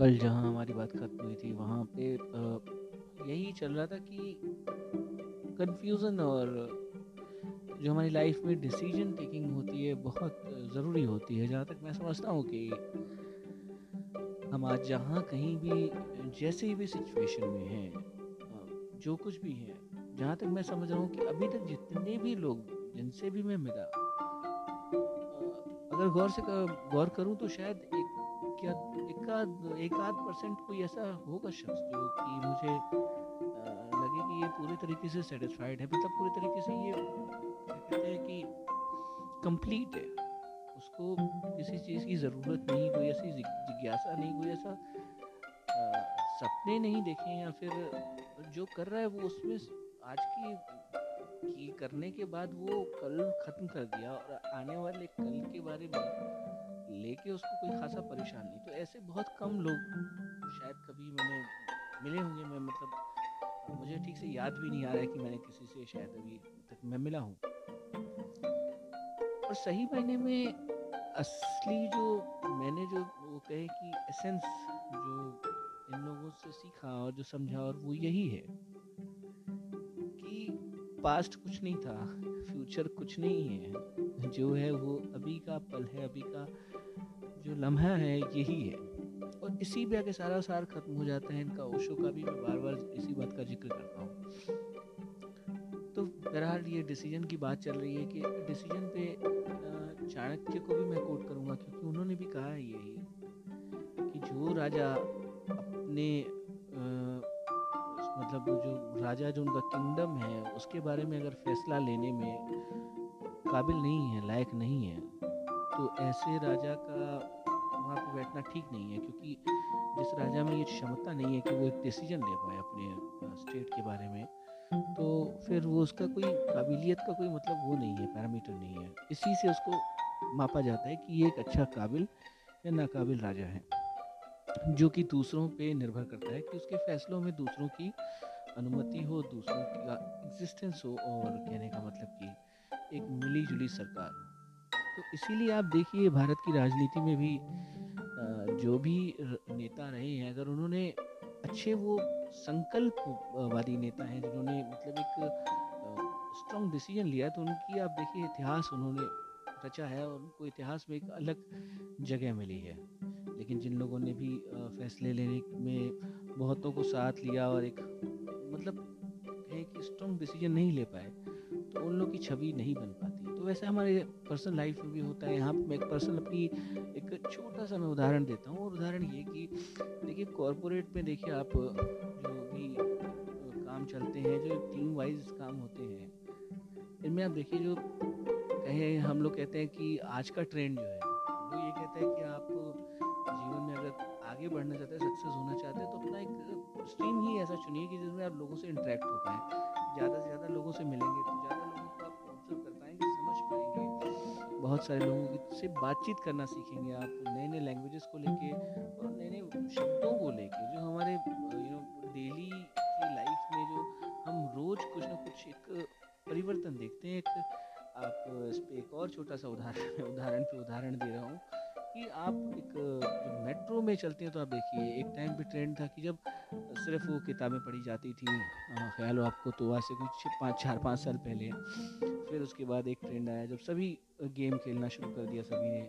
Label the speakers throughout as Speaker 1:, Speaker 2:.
Speaker 1: कल जहाँ हमारी बात खत्म हुई थी, वहाँ पे यही चल रहा था कि कंफ्यूजन और जो हमारी लाइफ में डिसीज़न टेकिंग होती है, बहुत ज़रूरी होती है। जहाँ तक मैं समझता हूँ कि हम आज जहाँ कहीं भी, जैसे भी सिचुएशन में हैं जो कुछ भी है, जहाँ तक मैं समझ रहा हूँ कि अभी तक जितने भी लोग, जिनसे भी मैं मिला अगर गौर से गौर करूँ तो शायद क्या एक आध एक आध परसेंट कोई ऐसा होगा शख्स जो कि मुझे लगे कि ये पूरे तरीके से सेटिस्फाइड है? मतलब पूरे तरीके से ये, कहते हैं कि कंप्लीट है। उसको किसी चीज़ की ज़रूरत नहीं, कोई ऐसी जिज्ञासा नहीं, कोई ऐसा सपने नहीं देखे या फिर जो कर रहा है वो उसमें आज की की करने के बाद वो कल ख़त्म कर दिया और आने वाले कल के बारे में लेके उसको कोई खासा परेशान नहीं। तो ऐसे बहुत कम लोग शायद कभी मैंने मिले होंगे, मैं मतलब मुझे ठीक से याद भी नहीं आ रहा है कि मैंने किसी से शायद अभी तक मैं मिला हूँ। और सही मायने में असली जो मैंने जो वो कहे कि एसेंस जो इन लोगों से सीखा और जो समझा और वो यही है कि पास्ट कुछ नहीं था फ्यूचर कुछ नहीं है। जो है वो अभी का पल है, अभी का जो लम्हा है यही है। और इसी पे आके सारा सार खत्म हो जाता है इनका ओशो का भी मैं बार बार इसी बात का ज़िक्र करता हूँ। तो बहरहाल ये डिसीज़न की बात चल रही है कि डिसीज़न पे चाणक्य को भी मैं कोट करूँगा क्योंकि उन्होंने भी कहा है यही कि जो राजा अपने आ, मतलब जो राजा जो उनका किंगडम है उसके बारे में अगर फैसला लेने में काबिल नहीं है लायक नहीं है तो ऐसे राजा का वहाँ पे बैठना ठीक नहीं है, क्योंकि जिस राजा में ये क्षमता नहीं है कि वो एक डिसीज़न ले पाए अपने स्टेट के बारे में तो फिर वो उसका कोई काबिलियत का कोई मतलब वो नहीं है पैरामीटर नहीं है। इसी से उसको मापा जाता है कि ये एक अच्छा काबिल या नाकाबिल राजा है, जो कि दूसरों पे निर्भर करता है कि उसके फैसलों में दूसरों की अनुमति हो, दूसरों का एग्जिस्टेंस हो, और कहने का मतलब कि एक मिली जुली सरकार हो। तो इसीलिए आप देखिए, भारत की राजनीति में भी जो भी नेता रहे हैं, अगर उन्होंने अच्छे वो संकल्पवादी नेता हैं, जिन्होंने मतलब एक स्ट्रॉन्ग डिसीज़न लिया तो उनकी आप देखिए, इतिहास उन्होंने रचा है और उनको इतिहास में एक अलग जगह मिली है। लेकिन जिन लोगों ने भी फैसले लेने में बहुतों को साथ लिया और एक मतलब कहें कि स्ट्रॉन्ग डिसीज़न नहीं ले पाए तो उन लोग की छवि नहीं बन तो वैसे हमारे पर्सनल लाइफ में भी होता है। यहाँ मैं एक पर्सनल अपनी एक छोटा सा मैं उदाहरण देता हूँ। और उदाहरण ये कि देखिए कॉरपोरेट में देखिए आप जो भी काम चलते हैं, जो टीम वाइज काम होते हैं, इनमें आप देखिए जो कहें, हम लोग कहते हैं कि आज का ट्रेंड जो है, वो ये कहता है कि आप जीवन में अगर आगे बढ़ना चाहते हैं सक्सेस होना चाहते हैं तो अपना एक स्ट्रीम ही ऐसा चुनिए कि जिसमें आप लोगों से इंटरेक्ट हो पाए, ज़्यादा से ज़्यादा लोगों से मिलेंगे बहुत सारे लोगों से बातचीत करना सीखेंगे आप नए नए लैंग्वेजेस को लेके और नए नए शब्दों को लेके, जो हमारे यू नो डेली की लाइफ में जो हम रोज़ कुछ ना कुछ एक परिवर्तन देखते हैं। एक, आप इस पर एक और छोटा सा उदाहरण उदाहरण पे उदाहरण दे रहा हूँ कि आप एक जो मेट्रो में चलते हैं तो आप देखिए, एक टाइम पे ट्रेंड था कि जब सिर्फ़ वो किताबें पढ़ी जाती थी। ख्याल हो आपको तो आज से कुछ पाँच, चार, पाँच साल पहले। फिर उसके बाद एक ट्रेंड आया जब सभी गेम खेलना शुरू कर दिया सभी ने।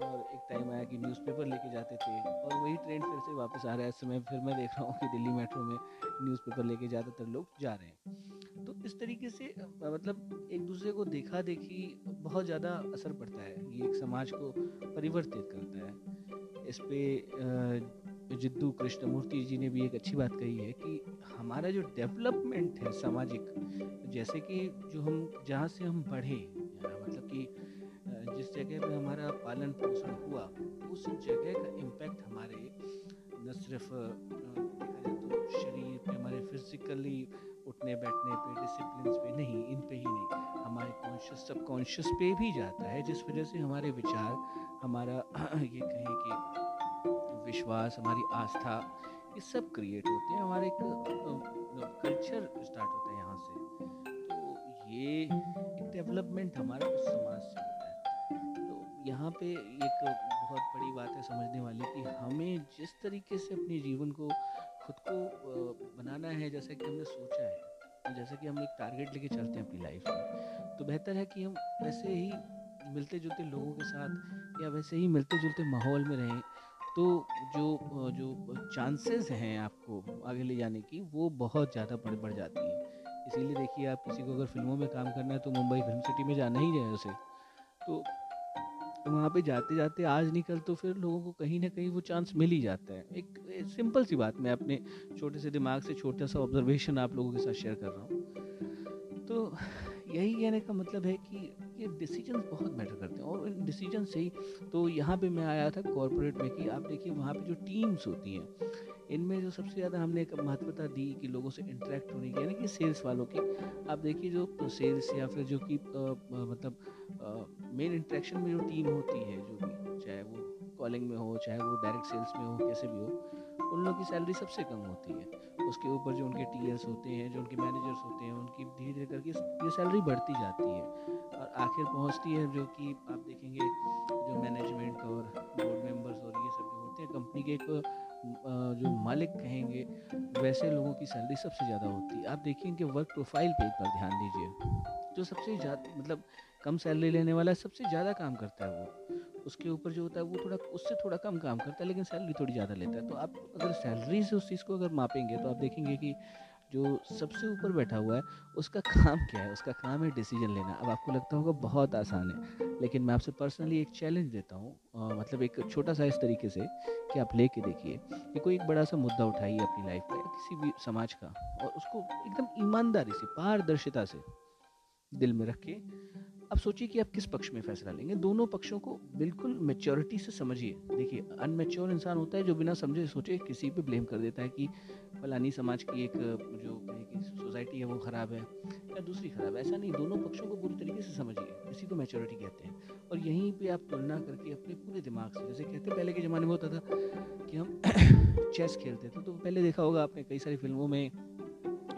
Speaker 1: और एक टाइम आया कि न्यूज़पेपर लेके जाते थे। और वही ट्रेंड फिर से वापस आ रहा है। इस समय फिर मैं देख रहा हूँ कि दिल्ली मेट्रो में न्यूज़पेपर लेके ज़्यादातर लोग जा रहे हैं। तो इस तरीके से मतलब एक दूसरे को देखा देखी बहुत ज़्यादा असर पड़ता है। ये एक समाज को परिवर्तित करता है। इस पे जिद्दू कृष्णमूर्ति जी ने भी एक अच्छी बात कही है कि हमारा जो डेवलपमेंट है सामाजिक, जैसे कि जो हम, जहाँ से हम बढ़े मतलब कि जिस जगह पे हमारा पालन पोषण हुआ, उस जगह का इम्पैक्ट हमारे, न सिर्फ़ तो शरीर पे, हमारे फिजिकली उठने, बैठने पे डिसिप्लिन पे नहीं, इन पे ही नहीं, हमारे कॉन्शियस सब कॉन्शियस पे भी जाता है, जिस वजह से हमारे विचार, हमारा ये कहें कि विश्वास, हमारी आस्था, ये सब क्रिएट होते हैं। हमारे एक कल्चर स्टार्ट होता है यहाँ से। तो ये एक डेवलपमेंट हमारा उस समाज से होता है। तो यहाँ पे एक बहुत बड़ी बात है समझने वाली कि हमें जिस तरीके से अपने जीवन को खुद को बनाना है, जैसा कि हमने सोचा है, जैसा कि हम एक टारगेट लेके चलते हैं अपनी लाइफ में तो बेहतर है कि हम वैसे ही मिलते जुलते लोगों के साथ या वैसे ही मिलते जुलते माहौल में रहें। तो जो जो चांसेस हैं आपको आगे ले जाने की वो बहुत ज़्यादा बढ़ बढ़ जाती हैं। इसीलिए देखिए आप किसी को अगर फ़िल्मों में काम करना है तो मुंबई फ़िल्म सिटी में जाना ही है उसे। तो वहाँ पे जाते जाते आज निकल तो फिर लोगों को कहीं ना कहीं वो चांस मिल ही जाता है। एक, एक सिंपल सी बात मैं अपने छोटे से दिमाग से छोटा सा ऑब्जर्वेशन आप लोगों के साथ शेयर कर रहा हूँ। तो यही कहने का मतलब है कि ये डिसीज़न बहुत मैटर करते हैं। और इन डिसीज़न से ही तो यहाँ पे मैं आया था कॉरपोरेट में कि आप देखिए वहाँ पे जो टीम्स होती हैं, इनमें जो सबसे ज़्यादा हमने एक महत्वता दी कि लोगों से इंटरेक्ट होने की, यानी कि सेल्स वालों की। आप देखिए जो सेल्स या फिर जो कि मतलब मेन इंटरेक्शन में जो टीम होती है, जो भी, चाहे वो कॉलिंग में हो, चाहे वो डायरेक्ट सेल्स में हो, कैसे भी हो उन लोगों की सैलरी सबसे कम होती है। उसके ऊपर जो उनके टी होते हैं, जो उनके मैनेजर्स होते हैं, उनकी धीरे धीरे करके ये सैलरी बढ़ती जाती है। और आखिर पहुँचती है जो कि आप देखेंगे जो मैनेजमेंट और बोर्ड मेंबर्स और ये सब जो होते हैं कंपनी के एक जो मालिक कहेंगे, वैसे लोगों की सैलरी सबसे ज़्यादा होती है। आप देखिए कि वर्क प्रोफ़ाइल पे एक बार ध्यान दीजिए। जो सबसे ज़्यादा मतलब कम सैलरी लेने वाला सबसे ज़्यादा काम करता है वो। उसके ऊपर जो होता है वो थोड़ा, उससे थोड़ा कम काम करता है, लेकिन सैलरी थोड़ी ज़्यादा लेता है। तो आप अगर सैलरी से उस चीज़ को अगर मापेंगे तो आप देखेंगे कि जो सबसे ऊपर बैठा हुआ है, उसका काम क्या है? उसका काम है डिसीज़न लेना। अब आपको लगता होगा बहुत आसान है, लेकिन मैं आपसे पर्सनली एक चैलेंज देता हूँ। मतलब एक छोटा सा इस तरीके से कि आप लेके देखिए कि कोई एक बड़ा सा मुद्दा उठाइए अपनी लाइफ में किसी भी समाज का, और उसको एकदम ईमानदारी से, पारदर्शिता से दिल में रख के अब सोचिए कि आप किस पक्ष में फैसला लेंगे। दोनों पक्षों को बिल्कुल मेच्योरिटी से समझिए। देखिए अनमेच्योर इंसान होता है जो बिना समझे सोचे किसी पे ब्लेम कर देता है कि फलानी समाज की एक, जो सोसाइटी है वो ख़राब है या दूसरी ख़राब है। ऐसा नहीं, दोनों पक्षों को पूरी तरीके से समझिए। इसी को मेच्योरिटी कहते हैं। और यहीं पे आप तुलना करके अपने पूरे दिमाग से, जैसे कहते पहले के ज़माने में होता था कि हम चेस खेलते थे तो पहले देखा होगा आपने कई सारी फ़िल्मों में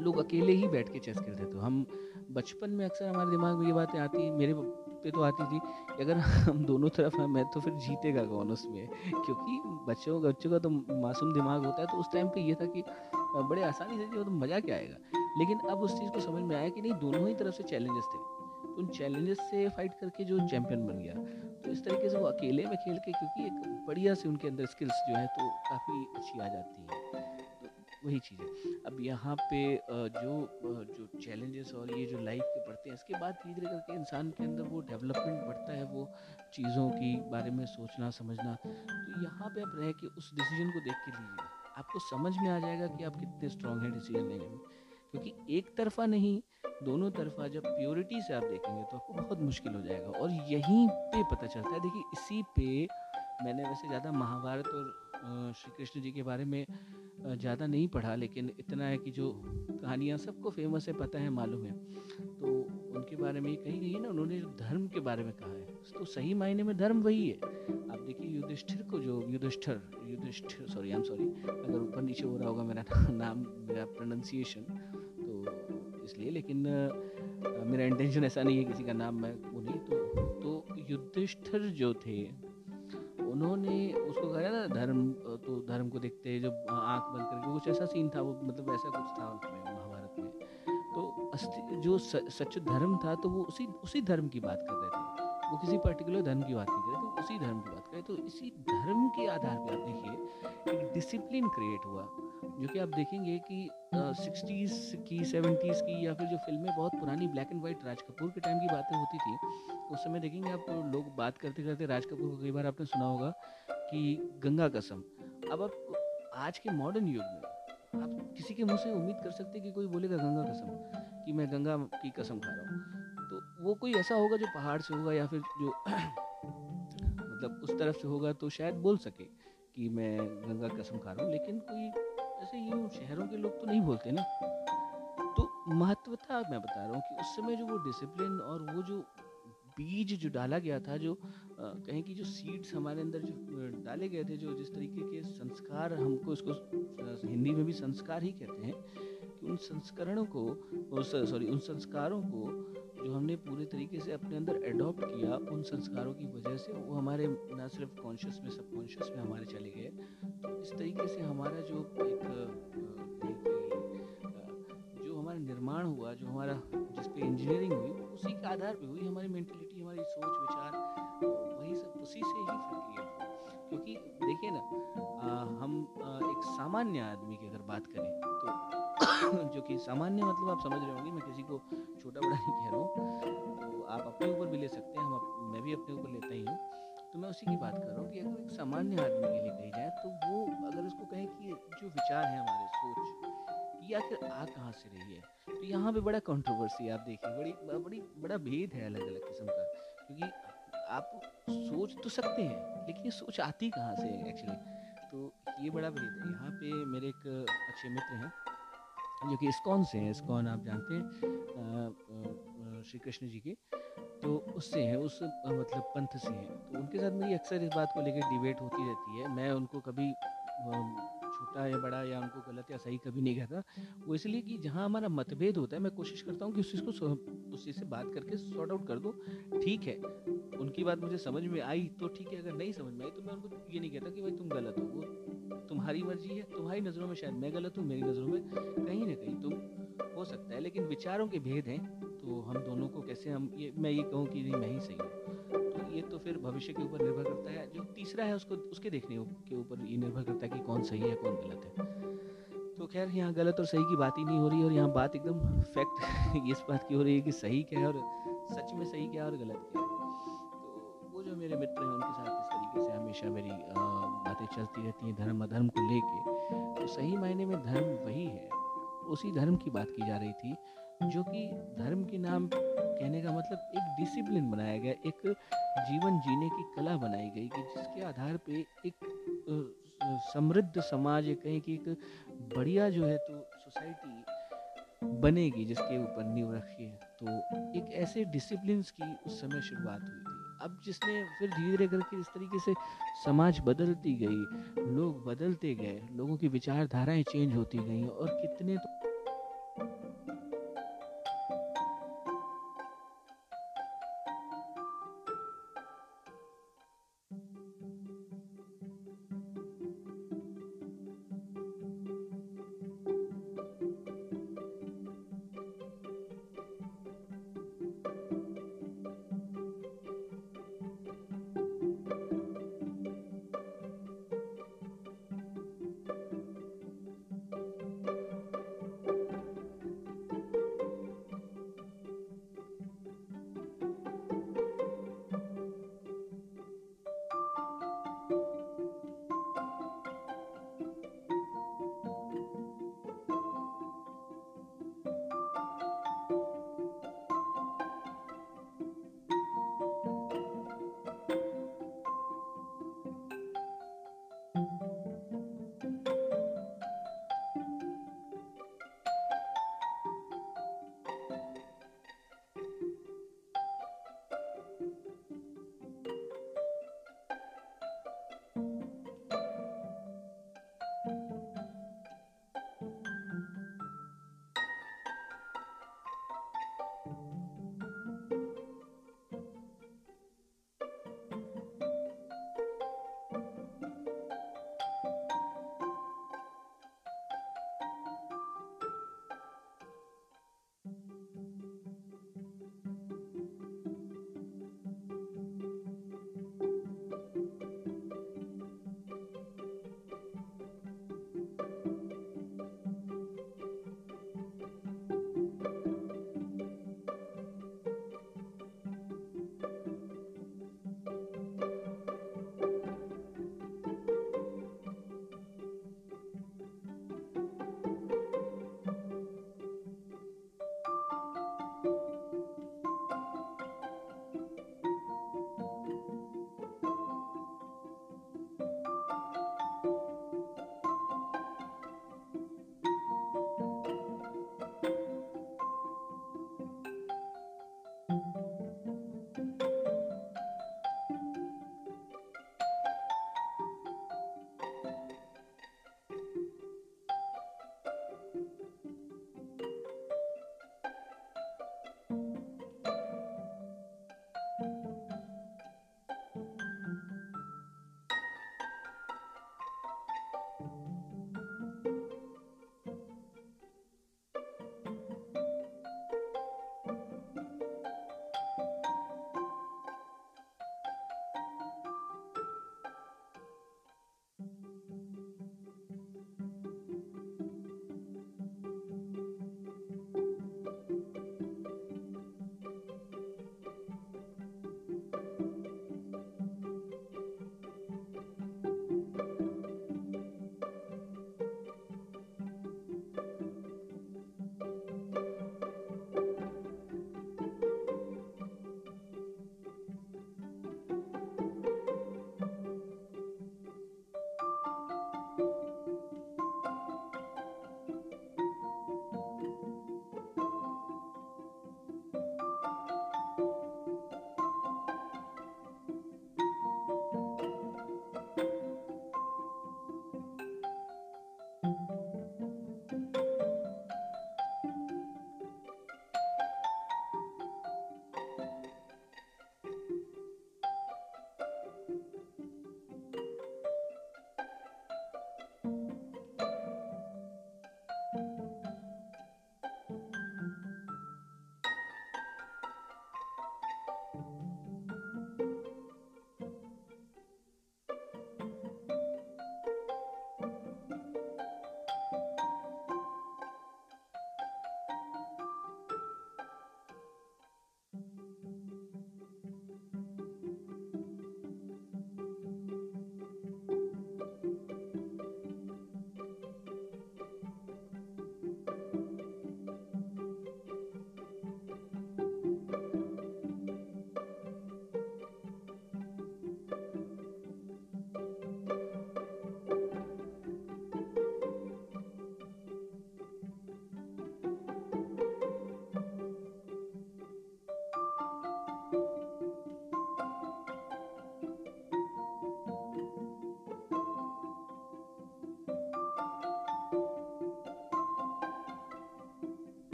Speaker 1: लोग अकेले ही बैठ के चेस खेलते थे। हम बचपन में अक्सर हमारे दिमाग में ये बातें आती, मेरे पे तो आती थी कि अगर हम दोनों तरफ़ हैं, मैं तो फिर जीतेगा कौन उसमें? क्योंकि बच्चों बच्चों का तो मासूम दिमाग होता है तो उस टाइम पे ये था कि बड़े आसानी से जो तो मज़ा क्या आएगा? लेकिन अब उस चीज़ को समझ में आया कि नहीं, दोनों ही तरफ़ से चैलेंजेस थे। तो उन चैलेंजेस से फाइट करके जो चैंपियन बन गया तो इस तरीके से वो अकेले में खेल के, क्योंकि एक बढ़िया से उनके अंदर स्किल्स जो है तो काफ़ी अच्छी आ जाती है। वही चीज़ है। अब यहाँ पे जो जो चैलेंजेस और ये जो लाइफ के पढ़ते हैं, इसके बाद धीरे धीरे करके इंसान के अंदर वो डेवलपमेंट बढ़ता है, वो चीज़ों की बारे में सोचना, समझना। तो यहाँ पे आप रह के उस डिसीज़न को देख के लीजिए। आपको समझ में आ जाएगा कि आप कितने स्ट्रांग हैं डिसीज़न लेने में। क्योंकि एक तरफा नहीं, दोनों तरफा जब प्योरिटी से आप देखेंगे तो आपको बहुत मुश्किल हो जाएगा। और यहीं पे पता चलता है, देखिए इसी पे मैंने वैसे ज़्यादा महाभारत और श्री कृष्ण जी के बारे में ज़्यादा नहीं पढ़ा, लेकिन इतना है कि जो कहानियाँ सबको फ़ेमस है, पता है, मालूम है। तो उनके बारे में कही गई है ना, उन्होंने धर्म के बारे में कहा है तो सही मायने में धर्म वही है। आप देखिए युधिष्ठिर को जो, Yudhishthir, Yudhishthir sorry I am sorry अगर ऊपर नीचे हो रहा होगा मेरा नाम, मेरा प्रोनाउंसिएशन तो इसलिए, लेकिन मेरा इंटेंशन ऐसा नहीं है किसी का नाम, मैं वो नहीं तो तो युधिष्ठिर जो थे उन्होंने उसको कहा ना धर्म तो धर्म को देखते हैं जो आँख बंद करके, कुछ ऐसा सीन था, वो मतलब ऐसा कुछ था उसमें महाभारत में। तो जो सच धर्म था तो वो उसी उसी धर्म की बात कर रहे थे। वो किसी पर्टिकुलर धर्म की बात नहीं कर रहे थे उसी धर्म की बात कर रहे तो इसी धर्म के आधार पर आप देखिए, एक डिसिप्लिन क्रिएट हुआ, जो कि आप देखेंगे कि सिक्सटीज़ की, सेवेंटीज़ की या फिर जो फ़िल्में बहुत पुरानी black and white Raj Kapoor के टाइम की बातें होती थी, उस समय देखेंगे आप लोग बात करते करते राज कपूर को कई बार आपने सुना होगा कि गंगा कसम। अब आप आज के मॉडर्न युग में आप किसी के मुँह से उम्मीद कर सकते हैं कि कोई बोलेगा गंगा कसम, कि मैं गंगा की कसम खा रहा हूँ। तो वो कोई ऐसा होगा जो पहाड़ से होगा या फिर जो मतलब उस तरफ़ से होगा तो शायद बोल सके कि मैं गंगा कसम खा रहा हूँ, लेकिन कोई ऐसे यूँ शहरों के लोग तो नहीं बोलते ना। तो महत्वता मैं बता रहा हूँ कि उस समय जो वो डिसिप्लिन और वो जो बीज जो डाला गया था, जो कहें कि जो सीड्स हमारे अंदर जो डाले गए थे, जो जिस तरीके के संस्कार हमको इसको हिंदी में भी संस्कार ही कहते हैं कि उन संस्करणों को सॉरी, उन संस्कारों को जो हमने पूरे तरीके से अपने अंदर एडॉप्ट किया उन संस्कारों की वजह से वो हमारे ना सिर्फ़ कॉन्शियस में सबकॉन्शियस में हमारे चले गए। तो इस तरीके से हमारा जो एक, जो हमारा निर्माण हुआ जो हमारा जिस पे इंजीनियरिंग हुई उसी के आधार पे हुई हमारी मेंटलिटी हमारी सोच विचार वही सब उसी से ही फिर क्रिएट क्योंकि देखिए ना आ, हम आ, एक सामान्य आदमी की अगर बात करें तो जो कि सामान्य मतलब आप समझ रहे होंगे मैं किसी को छोटा बड़ा नहीं कह रहा हूँ तो आप अपने ऊपर भी ले सकते हैं हम अप, मैं भी अपने ऊपर लेता ही हूँ। तो मैं उसी की बात कर रहा हूँ कि अगर एक सामान्य आदमी के लिए कही जाए तो वो अगर उसको कहें कि जो विचार है हमारे सोच ये आखिर आ कहाँ से रही है? तो यहाँ पे बड़ा कंट्रोवर्सी आप देखिए बड़ी बड़ी बड़ा भेद है अलग अलग किस्म का क्योंकि आप सोच तो सकते हैं, लेकिन ये सोच आती कहाँ से एक्चुअली तो ये बड़ा भेद है। यहाँ पे मेरे एक अच्छे मित्र हैं, जो कि इस्कॉन से हैं। इस्कॉन आप जानते हैं श्री कृष्ण जी के। तो उससे हैं, उस मतलब पंथ से हैं। तो उनके साथ मेरी अक्सर इस बात को लेकर डिबेट होती रहती है। मैं उनको कभी छोटा या बड़ा या उनको गलत या सही कभी नहीं कहता। वो इसलिए कि जहाँ हमारा मतभेद होता है, मैं कोशिश करता हूँ कि उस चीज़ को उस चीज़ से बात करके सॉर्ट आउट कर दो। ठीक है, उनकी बात मुझे समझ में आई तो ठीक है, अगर नहीं समझ में आई तो मैं उनको ये नहीं कहता कि भाई तुम गलत हो, वो तुम्हारी मर्ज़ी है, तुम्हारी नज़रों में शायद मैं गलत हूँ, मेरी नज़रों में कहीं ना कहीं तुम हो सकता है, लेकिन विचारों के भेद हैं तो हम दोनों को कैसे हम ये मैं ये कहूँ कि नहीं, मैं ही सही हूँ। तो ये तो फिर भविष्य के ऊपर निर्भर करता है। जो तीसरा है, उसको, उसके देखने के ऊपर ये निर्भर करता है कि कौन सही है, कौन गलत है। तो खैर, यहाँ गलत और सही की बात ही नहीं हो रही और यहाँ बात एकदम फैक्ट इस बात की हो रही है कि सही क्या है और सच में सही क्या है और गलत क्या है। तो वो जो मेरे मित्र हैं, उनके साथ इस तरीके से हमेशा मेरी बातें चलती रहती हैं धर्म, अधर्म को लेके। तो सही मायने में धर्म वही है। उसी धर्म की बात की जा रही थी जो कि धर्म के नाम कहने का मतलब एक डिसिप्लिन बनाया गया, एक जीवन जीने की कला बनाई गई कि जिसके आधार पे एक समृद्ध समाज कहें कि एक बढ़िया जो है तो सोसाइटी बनेगी, जिसके ऊपर नींव रखी है। तो एक ऐसे डिसिप्लिन की उस समय शुरुआत हुई थी। अब जिसने फिर धीरे धीरे करके इस तरीके से समाज बदलती गई, लोग बदलते गए, लोगों की विचारधाराएँ चेंज होती गई और कितने तो